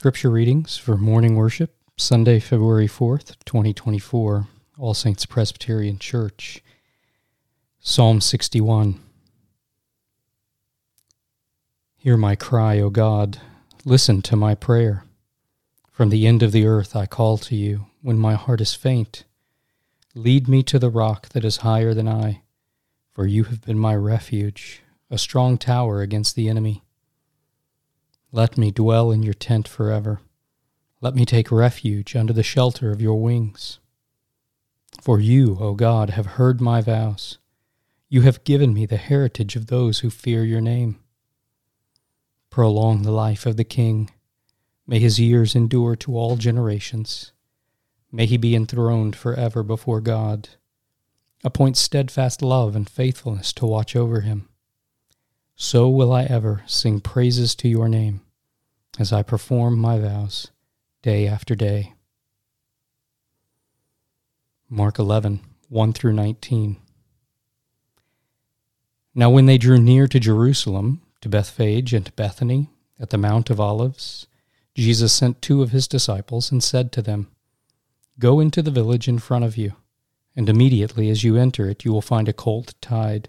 Scripture readings for morning worship, Sunday, February 4th, 2024, All Saints Presbyterian Church. Psalm 61. Hear my cry, O God. Listen to my prayer. From the end of the earth I call to you when my heart is faint. Lead me to the rock that is higher than I, for you have been my refuge, a strong tower against the enemy. Let me dwell in your tent forever. Let me take refuge under the shelter of your wings. For you, O God, have heard my vows. You have given me the heritage of those who fear your name. Prolong the life of the king. May his years endure to all generations. May he be enthroned forever before God. Appoint steadfast love and faithfulness to watch over him so will I ever sing praises to your name as I perform my vows day after day. Mark 11, 1 through 19. Now, when they drew near to Jerusalem, to Bethphage and to Bethany, at the Mount of Olives, Jesus sent two of his disciples and said to them, Go into the village in front of you, and immediately as you enter it, you will find a colt tied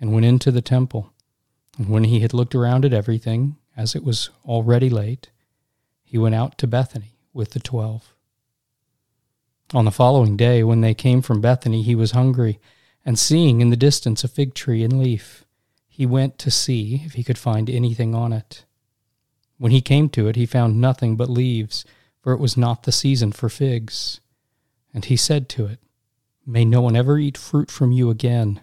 and went into the temple. And when he had looked around at everything, as it was already late, he went out to Bethany with the twelve. On the following day, when they came from Bethany, he was hungry, and seeing in the distance a fig tree in leaf, he went to see if he could find anything on it. When he came to it, he found nothing but leaves, for it was not the season for figs. And he said to it, May no one ever eat fruit from you again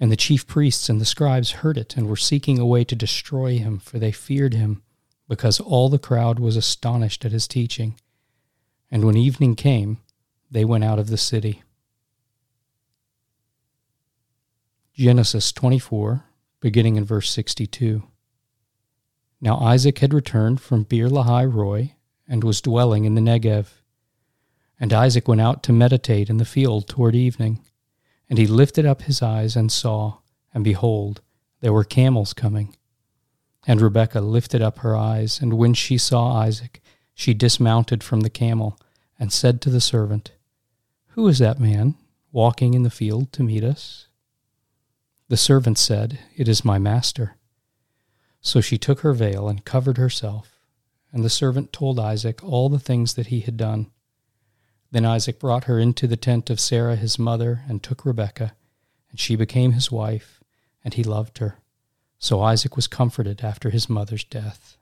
And the chief priests and the scribes heard it and were seeking a way to destroy him, for they feared him, because all the crowd was astonished at his teaching. And when evening came, they went out of the city. Genesis 24, beginning in verse 62. Now Isaac had returned from Beer Lahai Roi and was dwelling in the Negev. And Isaac went out to meditate in the field toward evening. And he lifted up his eyes and saw, and behold, there were camels coming. And Rebekah lifted up her eyes, and when she saw Isaac, she dismounted from the camel, and said to the servant, Who is that man walking in the field to meet us? The servant said, It is my master. So she took her veil and covered herself, and the servant told Isaac all the things that he had done. Then Isaac brought her into the tent of Sarah his mother, and took Rebekah, and she became his wife, and he loved her. So Isaac was comforted after his mother's death.